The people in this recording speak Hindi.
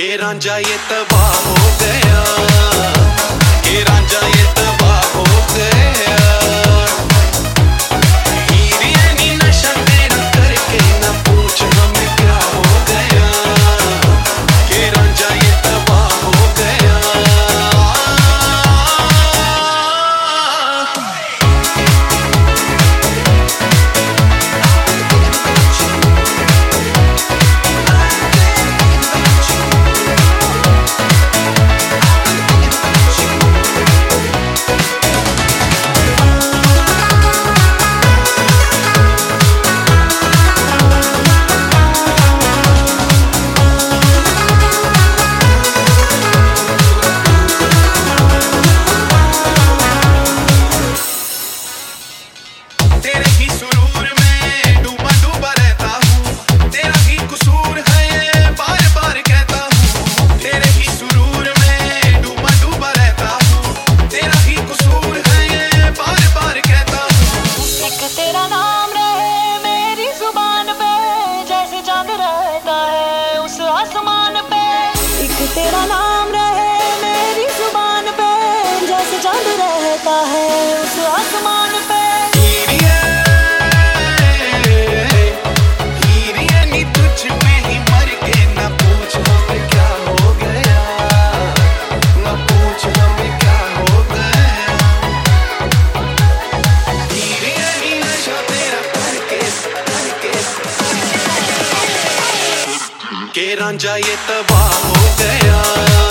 के रांझा ये तबाह हो गया। के रांझा ये रांझा ये तबाह हो गया।